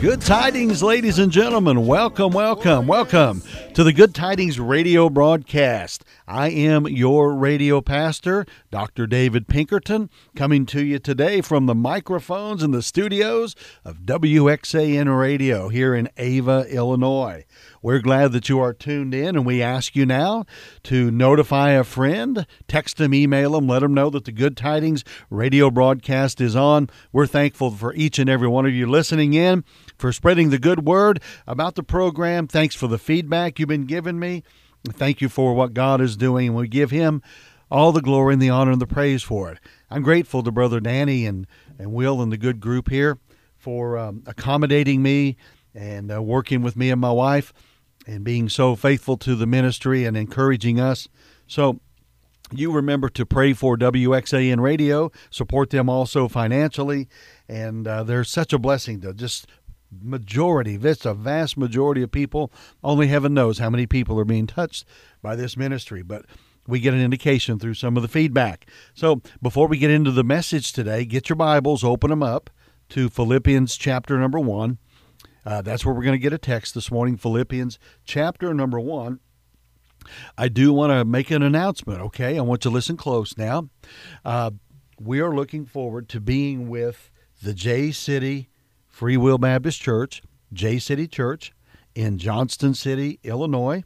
Good tidings, ladies and gentlemen. Welcome, welcome, welcome to the Good Tidings radio broadcast. I am your radio pastor, Dr. David Pinkerton, coming to you today from the microphones and the studios of WXAN Radio here in Ava, Illinois. We're glad that you are tuned in, and we ask you now to notify a friend, text them, email them, let them know that the Good Tidings radio broadcast is on. We're thankful for each and every one of you listening in, for spreading the good word about the program. Thanks for the feedback you've been giving me. Thank you for what God is doing, and we give Him all the glory and the honor and the praise for it. I'm grateful to Brother Danny and, and Will and the good group here for um, accommodating me and uh, working with me and my wife and being so faithful to the ministry and encouraging us. So, you remember to pray for WXAN Radio, support them also financially, and uh, they're such a blessing to just majority, it's a vast majority of people. Only heaven knows how many people are being touched by this ministry, but we get an indication through some of the feedback. So, before we get into the message today, get your Bibles, open them up to Philippians chapter number 1. Uh, that's where we're going to get a text this morning, Philippians chapter number one. I do want to make an announcement, okay? I want you to listen close now. Uh, we are looking forward to being with the J City Free Will Baptist Church, J City Church in Johnston City, Illinois.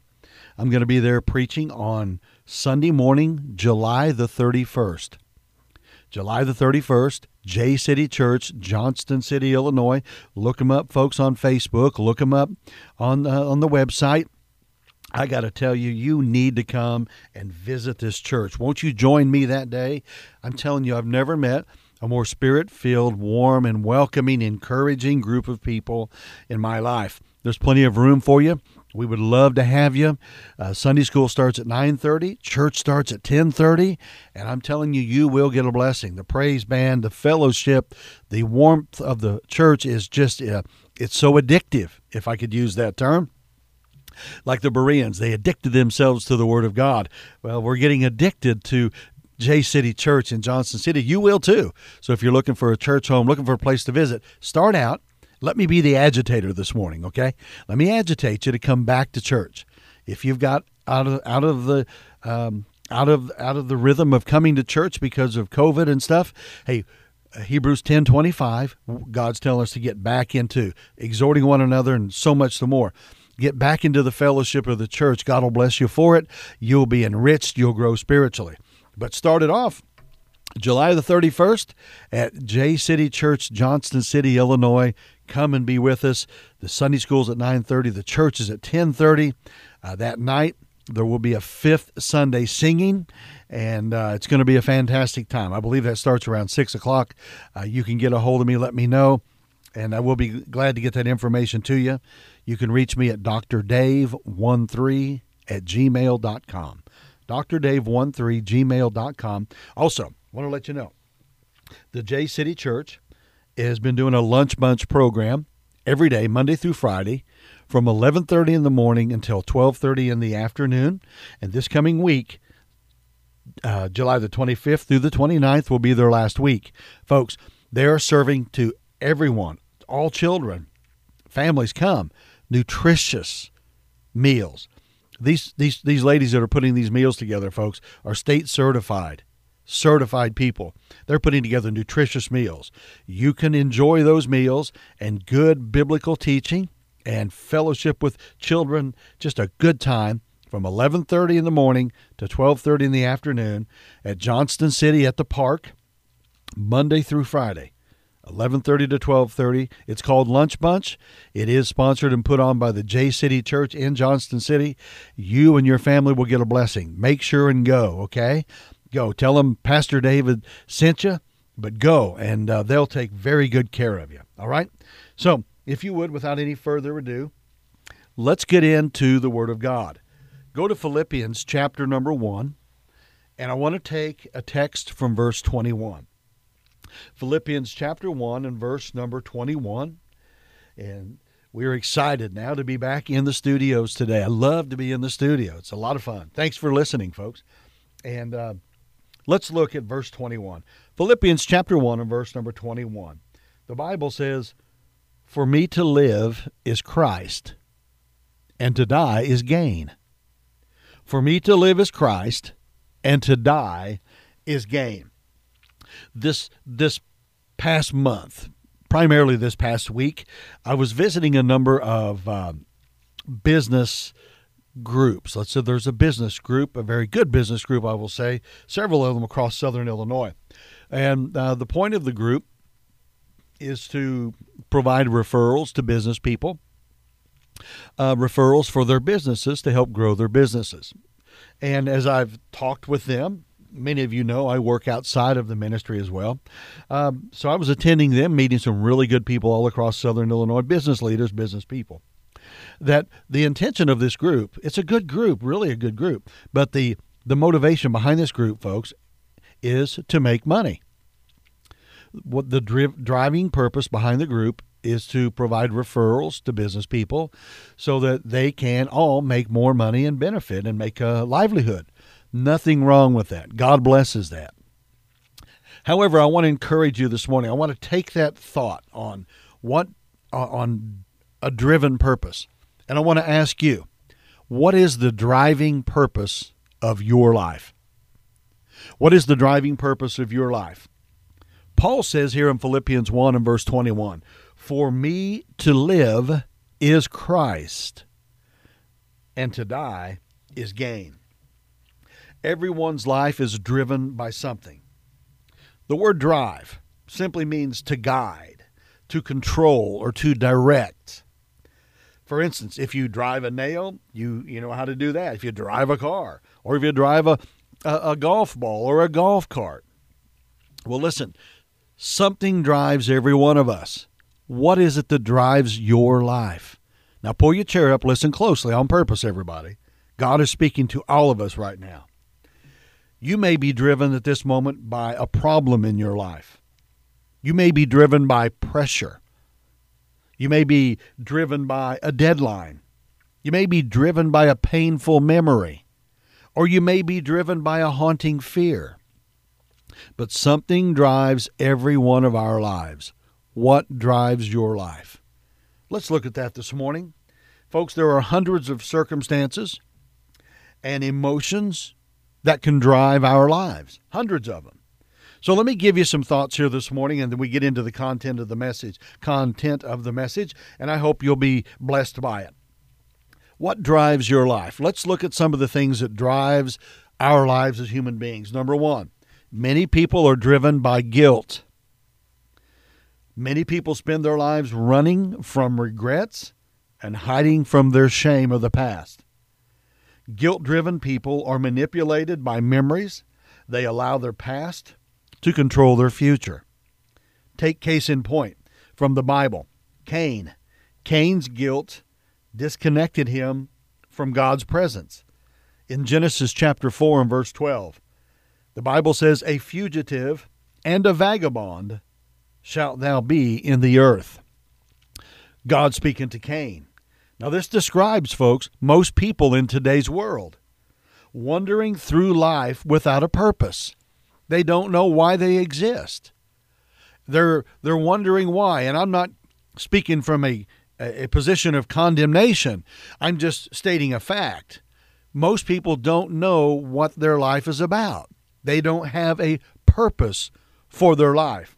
I'm going to be there preaching on Sunday morning, July the 31st. July the 31st, J City Church, Johnston City, Illinois. Look them up, folks, on Facebook. Look them up on uh, on the website. I got to tell you, you need to come and visit this church. Won't you join me that day? I'm telling you, I've never met a more spirit filled, warm, and welcoming, encouraging group of people in my life. There's plenty of room for you. We would love to have you. Uh, Sunday school starts at 9:30. Church starts at 10:30, and I'm telling you, you will get a blessing. The praise band, the fellowship, the warmth of the church is just uh, it's so addictive, if I could use that term. Like the Bereans, they addicted themselves to the Word of God. Well, we're getting addicted to J City Church in Johnston City. You will too. So if you're looking for a church home, looking for a place to visit, start out let me be the agitator this morning, okay? Let me agitate you to come back to church. If you've got out of out of the um, out of out of the rhythm of coming to church because of COVID and stuff, hey, Hebrews 10:25, God's telling us to get back into exhorting one another and so much the more. Get back into the fellowship of the church. God will bless you for it. You'll be enriched, you'll grow spiritually. But start it off July the 31st at J City Church, Johnston City, Illinois. Come and be with us. The Sunday school's at 9:30. The church is at 10:30. Uh, that night there will be a fifth Sunday singing, and uh, it's going to be a fantastic time. I believe that starts around six o'clock. Uh, you can get a hold of me. Let me know, and I will be glad to get that information to you. You can reach me at drdave13 at gmail.com. drdave13 gmail.com. Also, I want to let you know the J City Church has been doing a lunch bunch program every day, Monday through Friday, from 11:30 in the morning until 12:30 in the afternoon. And this coming week, uh, July the 25th through the 29th, will be their last week, folks. They are serving to everyone, all children, families come, nutritious meals. These these these ladies that are putting these meals together, folks, are state certified certified people. They're putting together nutritious meals. You can enjoy those meals and good biblical teaching and fellowship with children, just a good time from 11:30 in the morning to 12:30 in the afternoon at Johnston City at the park Monday through Friday. 11:30 to 12:30. It's called Lunch Bunch. It is sponsored and put on by the J City Church in Johnston City. You and your family will get a blessing. Make sure and go, okay? Go. Tell them Pastor David sent you, but go, and uh, they'll take very good care of you. All right? So, if you would, without any further ado, let's get into the Word of God. Go to Philippians chapter number 1, and I want to take a text from verse 21. Philippians chapter 1 and verse number 21. And we're excited now to be back in the studios today. I love to be in the studio. It's a lot of fun. Thanks for listening, folks. And uh, Let's look at verse 21. Philippians chapter 1 and verse number 21. The Bible says, For me to live is Christ, and to die is gain. For me to live is Christ, and to die is gain. This this past month, primarily this past week, I was visiting a number of uh, business groups. Let's say there's a business group, a very good business group, I will say, several of them across southern Illinois. And uh, the point of the group is to provide referrals to business people, uh, referrals for their businesses to help grow their businesses. And as I've talked with them, many of you know I work outside of the ministry as well. Um, so I was attending them, meeting some really good people all across Southern Illinois, business leaders, business people. That the intention of this group, it's a good group, really a good group, but the the motivation behind this group, folks, is to make money. What the dri- driving purpose behind the group is to provide referrals to business people so that they can all make more money and benefit and make a livelihood. Nothing wrong with that. God blesses that. However, I want to encourage you this morning. I want to take that thought on what uh, on a driven purpose. And I want to ask you, what is the driving purpose of your life? What is the driving purpose of your life? Paul says here in Philippians 1 and verse 21 For me to live is Christ, and to die is gain. Everyone's life is driven by something. The word drive simply means to guide, to control, or to direct. For instance, if you drive a nail, you you know how to do that. If you drive a car, or if you drive a, a, a golf ball or a golf cart. Well, listen, something drives every one of us. What is it that drives your life? Now pull your chair up, listen closely on purpose, everybody. God is speaking to all of us right now. You may be driven at this moment by a problem in your life. You may be driven by pressure. You may be driven by a deadline. You may be driven by a painful memory. Or you may be driven by a haunting fear. But something drives every one of our lives. What drives your life? Let's look at that this morning. Folks, there are hundreds of circumstances and emotions that can drive our lives, hundreds of them. So let me give you some thoughts here this morning and then we get into the content of the message, content of the message, and I hope you'll be blessed by it. What drives your life? Let's look at some of the things that drives our lives as human beings. Number 1, many people are driven by guilt. Many people spend their lives running from regrets and hiding from their shame of the past. Guilt driven people are manipulated by memories. They allow their past to control their future. Take case in point from the Bible Cain. Cain's guilt disconnected him from God's presence. In Genesis chapter 4 and verse 12, the Bible says, A fugitive and a vagabond shalt thou be in the earth. God speaking to Cain. Now, this describes, folks, most people in today's world wandering through life without a purpose. They don't know why they exist. They're they're wondering why, and I'm not speaking from a a position of condemnation. I'm just stating a fact. Most people don't know what their life is about. They don't have a purpose for their life.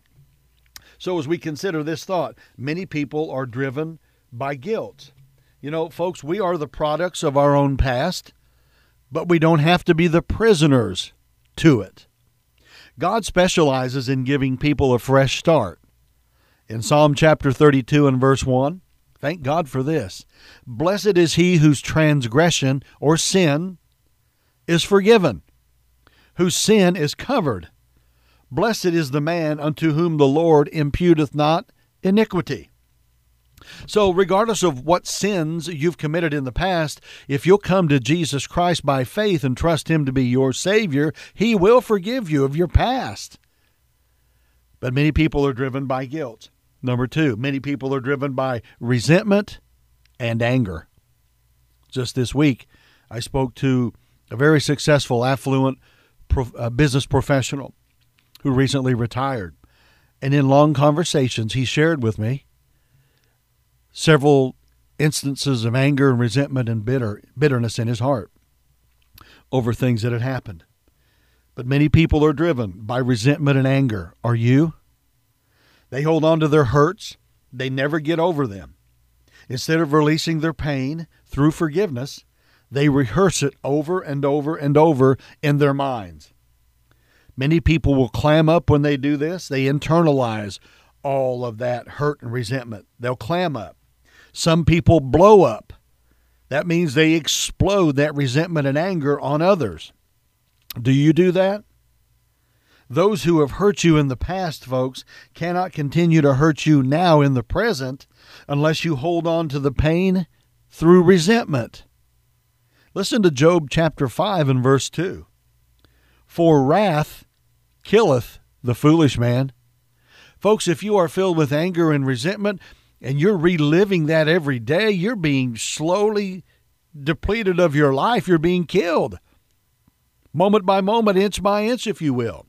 So as we consider this thought, many people are driven by guilt. You know, folks, we are the products of our own past, but we don't have to be the prisoners to it. God specializes in giving people a fresh start. In Psalm chapter 32 and verse 1, thank God for this. Blessed is he whose transgression or sin is forgiven, whose sin is covered. Blessed is the man unto whom the Lord imputeth not iniquity. So, regardless of what sins you've committed in the past, if you'll come to Jesus Christ by faith and trust Him to be your Savior, He will forgive you of your past. But many people are driven by guilt. Number two, many people are driven by resentment and anger. Just this week, I spoke to a very successful, affluent uh, business professional who recently retired. And in long conversations, he shared with me several instances of anger and resentment and bitter bitterness in his heart over things that had happened. But many people are driven by resentment and anger. Are you? They hold on to their hurts, they never get over them. Instead of releasing their pain through forgiveness, they rehearse it over and over and over in their minds. Many people will clam up when they do this. They internalize all of that hurt and resentment. They'll clam up. Some people blow up. That means they explode that resentment and anger on others. Do you do that? Those who have hurt you in the past, folks, cannot continue to hurt you now in the present unless you hold on to the pain through resentment. Listen to Job chapter 5 and verse 2. For wrath killeth the foolish man. Folks, if you are filled with anger and resentment and you're reliving that every day, you're being slowly depleted of your life. You're being killed moment by moment, inch by inch, if you will.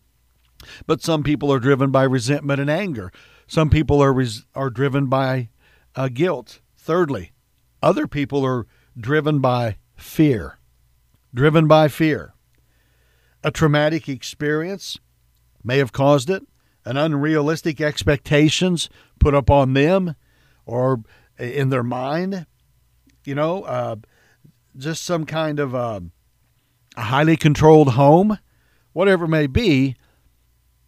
But some people are driven by resentment and anger. Some people are res- are driven by uh, guilt. Thirdly, other people are driven by fear. Driven by fear. A traumatic experience may have caused it. An unrealistic expectations put upon them, or in their mind. You know, uh, just some kind of uh, a highly controlled home, whatever it may be,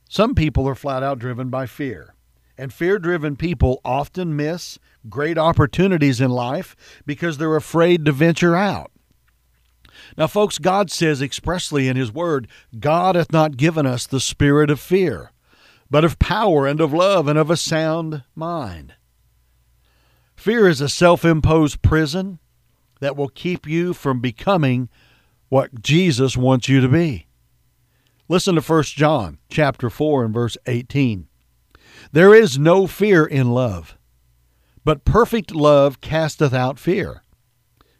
some people are flat out driven by fear. And fear driven people often miss great opportunities in life because they're afraid to venture out. Now, folks, God says expressly in His Word, God hath not given us the spirit of fear, but of power and of love and of a sound mind. Fear is a self imposed prison that will keep you from becoming what Jesus wants you to be. Listen to 1 John chapter 4 and verse 18. There is no fear in love, but perfect love casteth out fear,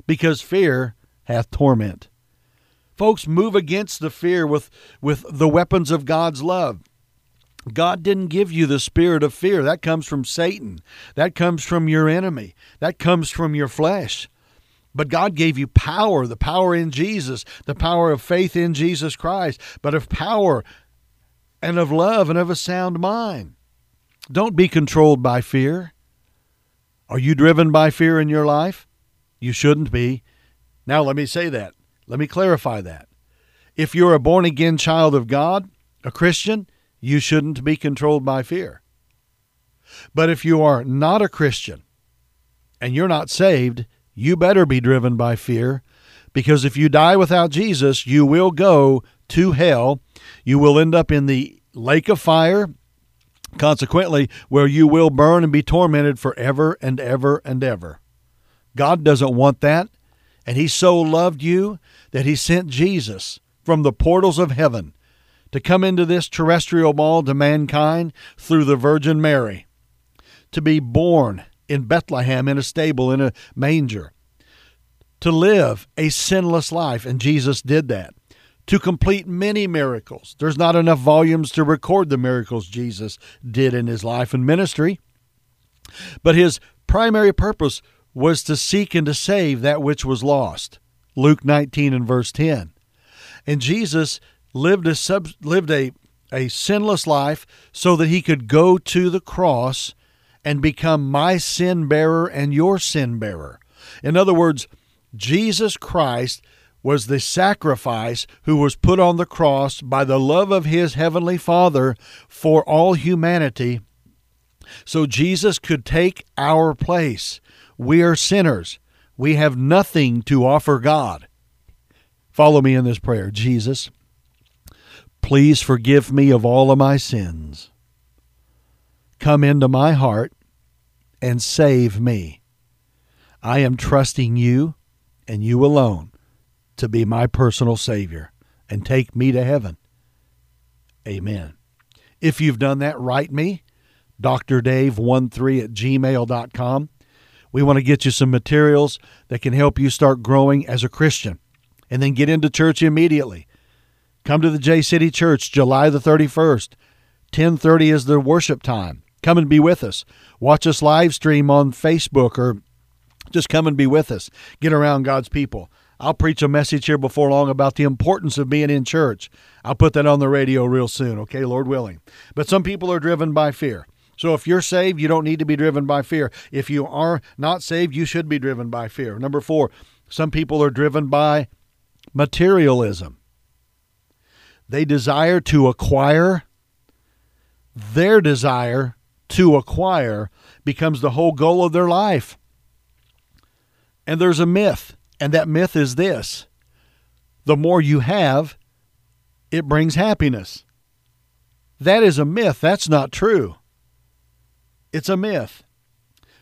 because fear hath torment. Folks, move against the fear with, with the weapons of God's love. God didn't give you the spirit of fear. That comes from Satan. That comes from your enemy. That comes from your flesh. But God gave you power, the power in Jesus, the power of faith in Jesus Christ, but of power and of love and of a sound mind. Don't be controlled by fear. Are you driven by fear in your life? You shouldn't be. Now, let me say that. Let me clarify that. If you're a born again child of God, a Christian, you shouldn't be controlled by fear. But if you are not a Christian and you're not saved, you better be driven by fear because if you die without Jesus, you will go to hell. You will end up in the lake of fire, consequently, where you will burn and be tormented forever and ever and ever. God doesn't want that, and He so loved you that He sent Jesus from the portals of heaven to come into this terrestrial ball to mankind through the Virgin Mary, to be born in Bethlehem in a stable in a manger, to live a sinless life, and Jesus did that. To complete many miracles. There's not enough volumes to record the miracles Jesus did in his life and ministry. But his primary purpose was to seek and to save that which was lost. Luke 19 and verse 10. And Jesus lived a sub, lived a a sinless life so that he could go to the cross and become my sin bearer and your sin bearer. In other words, Jesus Christ was the sacrifice who was put on the cross by the love of his heavenly Father for all humanity. So Jesus could take our place. We are sinners. We have nothing to offer God. Follow me in this prayer. Jesus, please forgive me of all of my sins come into my heart and save me. I am trusting you and you alone to be my personal Savior and take me to heaven. Amen. If you've done that, write me, drdave13 at gmail.com. We want to get you some materials that can help you start growing as a Christian and then get into church immediately. Come to the J City Church July the 31st. 10:30 is the worship time. Come and be with us. Watch us live stream on Facebook or just come and be with us. Get around God's people. I'll preach a message here before long about the importance of being in church. I'll put that on the radio real soon, okay, Lord willing. But some people are driven by fear. So if you're saved, you don't need to be driven by fear. If you are not saved, you should be driven by fear. Number four, some people are driven by materialism. They desire to acquire. Their desire to acquire becomes the whole goal of their life. And there's a myth, and that myth is this the more you have, it brings happiness. That is a myth. That's not true. It's a myth.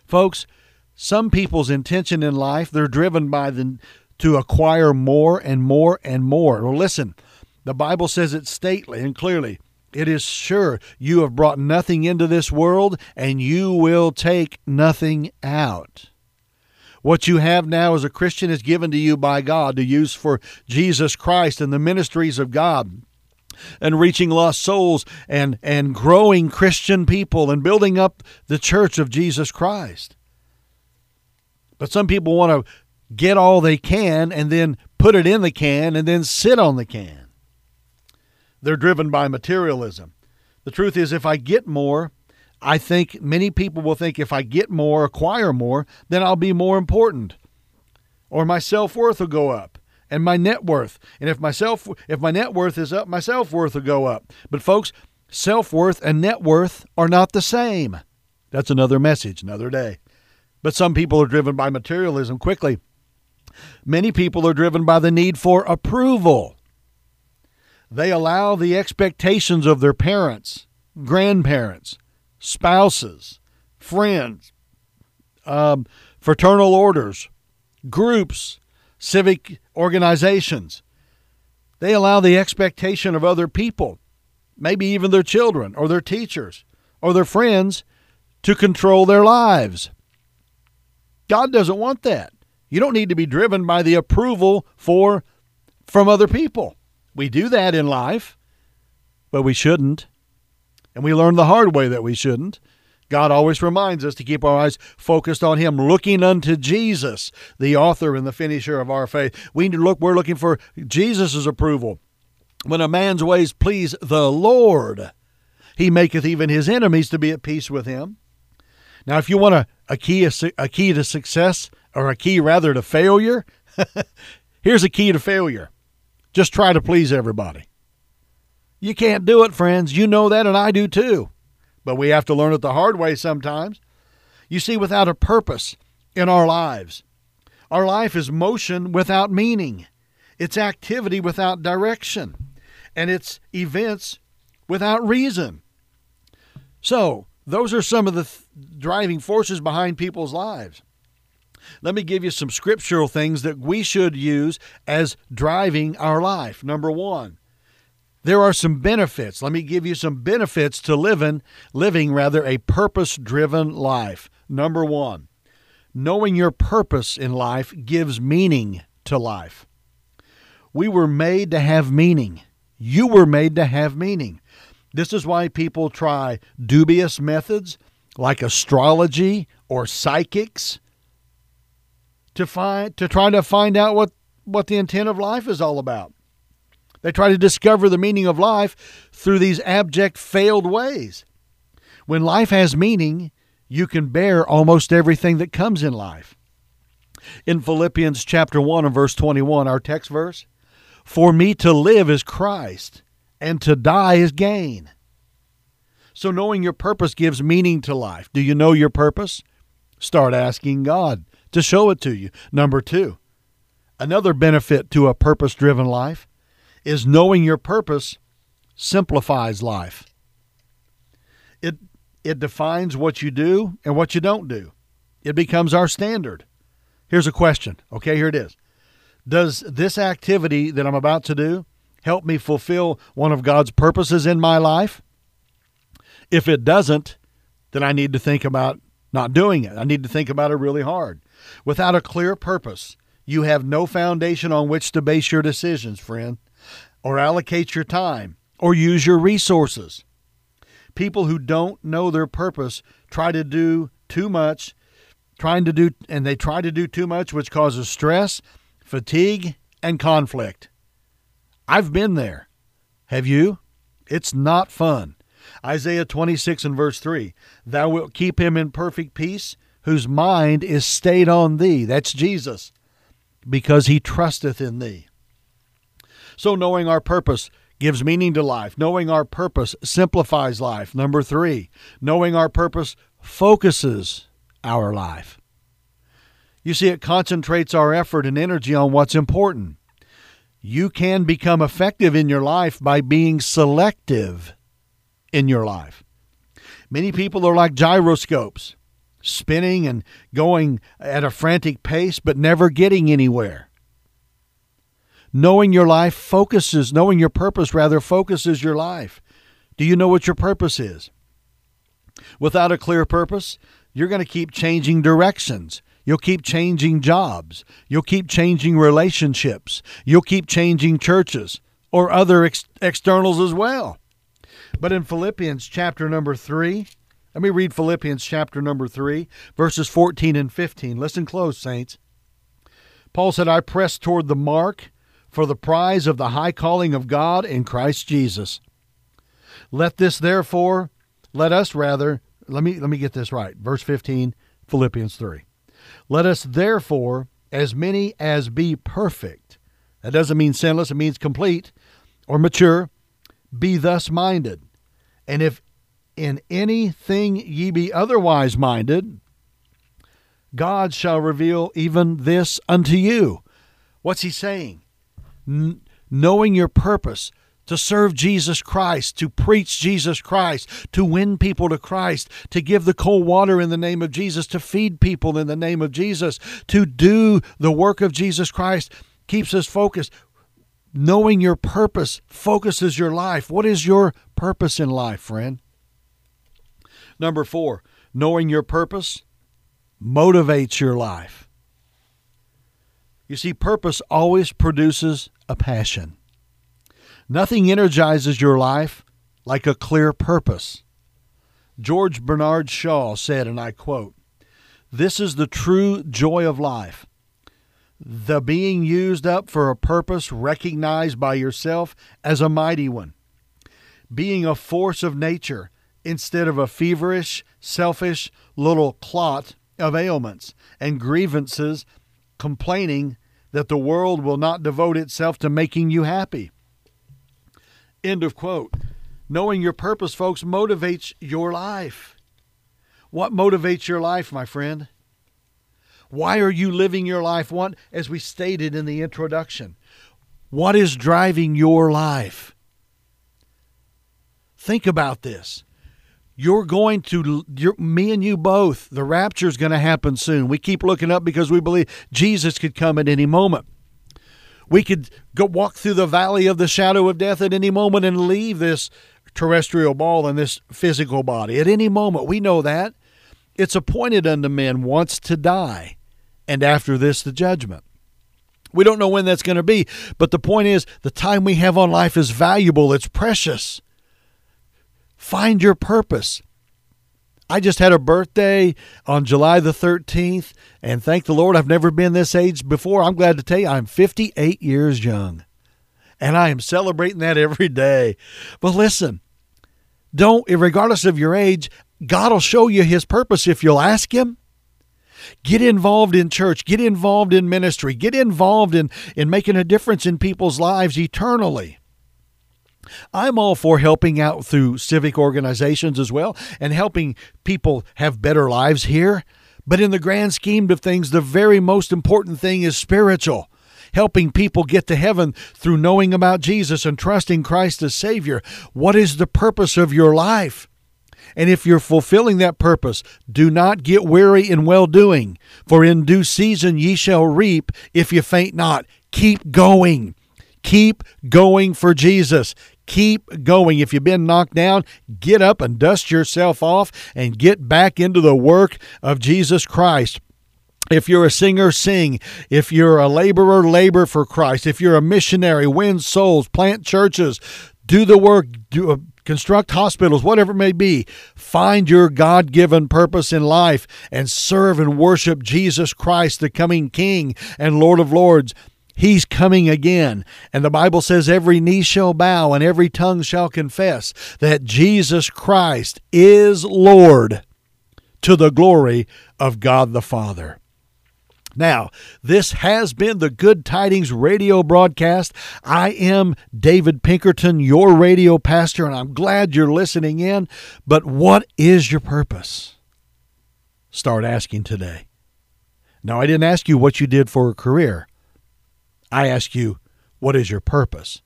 Folks, some people's intention in life, they're driven by the to acquire more and more and more. Well, listen, the Bible says it stately and clearly. It is sure you have brought nothing into this world, and you will take nothing out. What you have now as a Christian is given to you by God to use for Jesus Christ and the ministries of God and reaching lost souls and, and growing Christian people and building up the church of Jesus Christ. But some people want to get all they can and then put it in the can and then sit on the can. They're driven by materialism. The truth is, if I get more, I think many people will think if I get more, acquire more, then I'll be more important. Or my self worth will go up and my net worth. And if my self if my net worth is up, my self worth will go up. But folks, self worth and net worth are not the same. That's another message, another day. But some people are driven by materialism quickly. Many people are driven by the need for approval. They allow the expectations of their parents, grandparents, spouses, friends, um, fraternal orders, groups, civic organizations. They allow the expectation of other people, maybe even their children or their teachers or their friends, to control their lives. God doesn't want that. You don't need to be driven by the approval for from other people. We do that in life, but we shouldn't. And we learn the hard way that we shouldn't. God always reminds us to keep our eyes focused on Him, looking unto Jesus, the author and the finisher of our faith. We look, we're looking for Jesus' approval. When a man's ways please the Lord, he maketh even his enemies to be at peace with him. Now, if you want a, a key a key to success, or a key rather to failure, here's a key to failure. Just try to please everybody. You can't do it, friends. You know that, and I do too. But we have to learn it the hard way sometimes. You see, without a purpose in our lives, our life is motion without meaning, it's activity without direction, and it's events without reason. So, those are some of the th- driving forces behind people's lives. Let me give you some scriptural things that we should use as driving our life. Number one, there are some benefits. Let me give you some benefits to living, living rather a purpose-driven life. Number one, knowing your purpose in life gives meaning to life. We were made to have meaning. You were made to have meaning. This is why people try dubious methods like astrology or psychics to find to try to find out what what the intent of life is all about. They try to discover the meaning of life through these abject failed ways. When life has meaning, you can bear almost everything that comes in life. In Philippians chapter 1 and verse 21, our text verse, for me to live is Christ and to die is gain. So knowing your purpose gives meaning to life. Do you know your purpose? Start asking God to show it to you. Number two, another benefit to a purpose driven life is knowing your purpose simplifies life. It, it defines what you do and what you don't do, it becomes our standard. Here's a question. Okay, here it is. Does this activity that I'm about to do help me fulfill one of God's purposes in my life? If it doesn't, then I need to think about not doing it. I need to think about it really hard. Without a clear purpose, you have no foundation on which to base your decisions, friend, or allocate your time, or use your resources. People who don't know their purpose try to do too much, trying to do and they try to do too much which causes stress, fatigue, and conflict. I've been there. Have you? It's not fun. Isaiah 26 and verse 3 Thou wilt keep him in perfect peace, whose mind is stayed on thee. That's Jesus, because he trusteth in thee. So, knowing our purpose gives meaning to life. Knowing our purpose simplifies life. Number three, knowing our purpose focuses our life. You see, it concentrates our effort and energy on what's important. You can become effective in your life by being selective in your life. Many people are like gyroscopes, spinning and going at a frantic pace, but never getting anywhere. Knowing your life focuses, knowing your purpose rather focuses your life. Do you know what your purpose is? Without a clear purpose, you're going to keep changing directions. You'll keep changing jobs. You'll keep changing relationships. You'll keep changing churches or other ex- externals as well. But in Philippians chapter number 3, let me read Philippians chapter number 3, verses 14 and 15. Listen close, saints. Paul said, I press toward the mark for the prize of the high calling of God in Christ Jesus. Let this therefore, let us rather, let me let me get this right. Verse 15, Philippians 3. Let us therefore, as many as be perfect, that doesn't mean sinless, it means complete or mature, be thus minded. And if in anything ye be otherwise minded, God shall reveal even this unto you. What's he saying? N- knowing your purpose to serve Jesus Christ, to preach Jesus Christ, to win people to Christ, to give the cold water in the name of Jesus, to feed people in the name of Jesus, to do the work of Jesus Christ keeps us focused. Knowing your purpose focuses your life. What is your purpose in life, friend? Number four, knowing your purpose motivates your life. You see, purpose always produces a passion. Nothing energizes your life like a clear purpose. George Bernard Shaw said, and I quote, This is the true joy of life. The being used up for a purpose recognized by yourself as a mighty one. Being a force of nature instead of a feverish, selfish little clot of ailments and grievances complaining that the world will not devote itself to making you happy. End of quote. Knowing your purpose, folks, motivates your life. What motivates your life, my friend? Why are you living your life? What, as we stated in the introduction, what is driving your life? Think about this. You're going to, you're, me and you both, the rapture is going to happen soon. We keep looking up because we believe Jesus could come at any moment. We could go walk through the valley of the shadow of death at any moment and leave this terrestrial ball and this physical body. At any moment, we know that. It's appointed unto men once to die, and after this, the judgment. We don't know when that's going to be, but the point is the time we have on life is valuable, it's precious. Find your purpose. I just had a birthday on July the 13th, and thank the Lord I've never been this age before. I'm glad to tell you I'm 58 years young, and I am celebrating that every day. But listen, don't, regardless of your age, God will show you His purpose if you'll ask Him. Get involved in church, get involved in ministry, get involved in, in making a difference in people's lives eternally. I'm all for helping out through civic organizations as well and helping people have better lives here. But in the grand scheme of things, the very most important thing is spiritual. Helping people get to heaven through knowing about Jesus and trusting Christ as Savior. What is the purpose of your life? And if you're fulfilling that purpose, do not get weary in well doing, for in due season ye shall reap if you faint not. Keep going. Keep going for Jesus. Keep going. If you've been knocked down, get up and dust yourself off and get back into the work of Jesus Christ. If you're a singer, sing. If you're a laborer, labor for Christ. If you're a missionary, win souls, plant churches, do the work, do, uh, construct hospitals, whatever it may be. Find your God given purpose in life and serve and worship Jesus Christ, the coming King and Lord of Lords. He's coming again. And the Bible says every knee shall bow and every tongue shall confess that Jesus Christ is Lord to the glory of God the Father. Now, this has been the Good Tidings radio broadcast. I am David Pinkerton, your radio pastor, and I'm glad you're listening in. But what is your purpose? Start asking today. Now, I didn't ask you what you did for a career. I ask you, what is your purpose?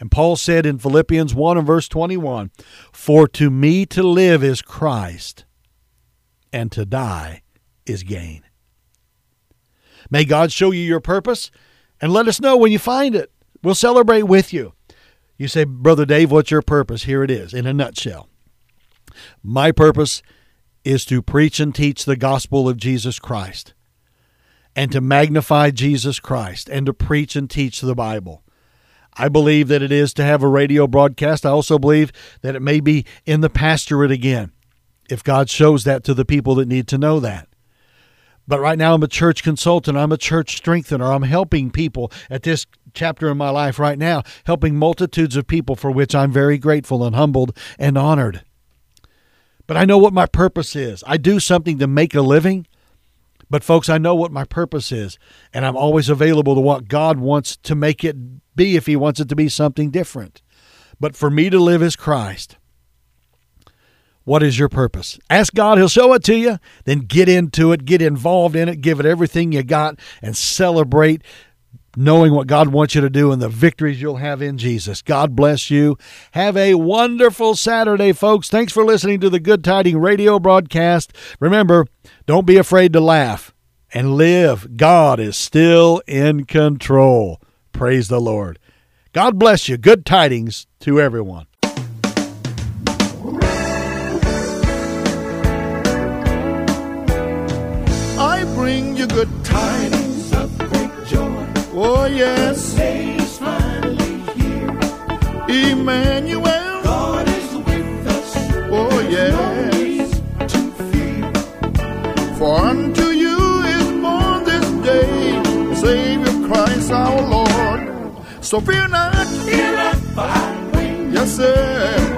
And Paul said in Philippians 1 and verse 21 For to me to live is Christ, and to die is gain. May God show you your purpose and let us know when you find it. We'll celebrate with you. You say, Brother Dave, what's your purpose? Here it is in a nutshell. My purpose is to preach and teach the gospel of Jesus Christ and to magnify Jesus Christ and to preach and teach the Bible. I believe that it is to have a radio broadcast. I also believe that it may be in the pastorate again, if God shows that to the people that need to know that. But right now, I'm a church consultant. I'm a church strengthener. I'm helping people at this chapter in my life right now, helping multitudes of people for which I'm very grateful and humbled and honored. But I know what my purpose is. I do something to make a living. But, folks, I know what my purpose is, and I'm always available to what God wants to make it be if He wants it to be something different. But for me to live as Christ, what is your purpose? Ask God, He'll show it to you. Then get into it, get involved in it, give it everything you got, and celebrate knowing what God wants you to do and the victories you'll have in Jesus. God bless you. Have a wonderful Saturday, folks. Thanks for listening to the Good Tiding radio broadcast. Remember, don't be afraid to laugh and live. God is still in control. Praise the Lord. God bless you. Good tidings to everyone. I bring you good tidings. Oh, yes. The finally here. Emmanuel. God is with us. Oh, yes. No to fear. For unto you is born this day Savior Christ our Lord. So fear not. Fear not, for I bring Yes, sir.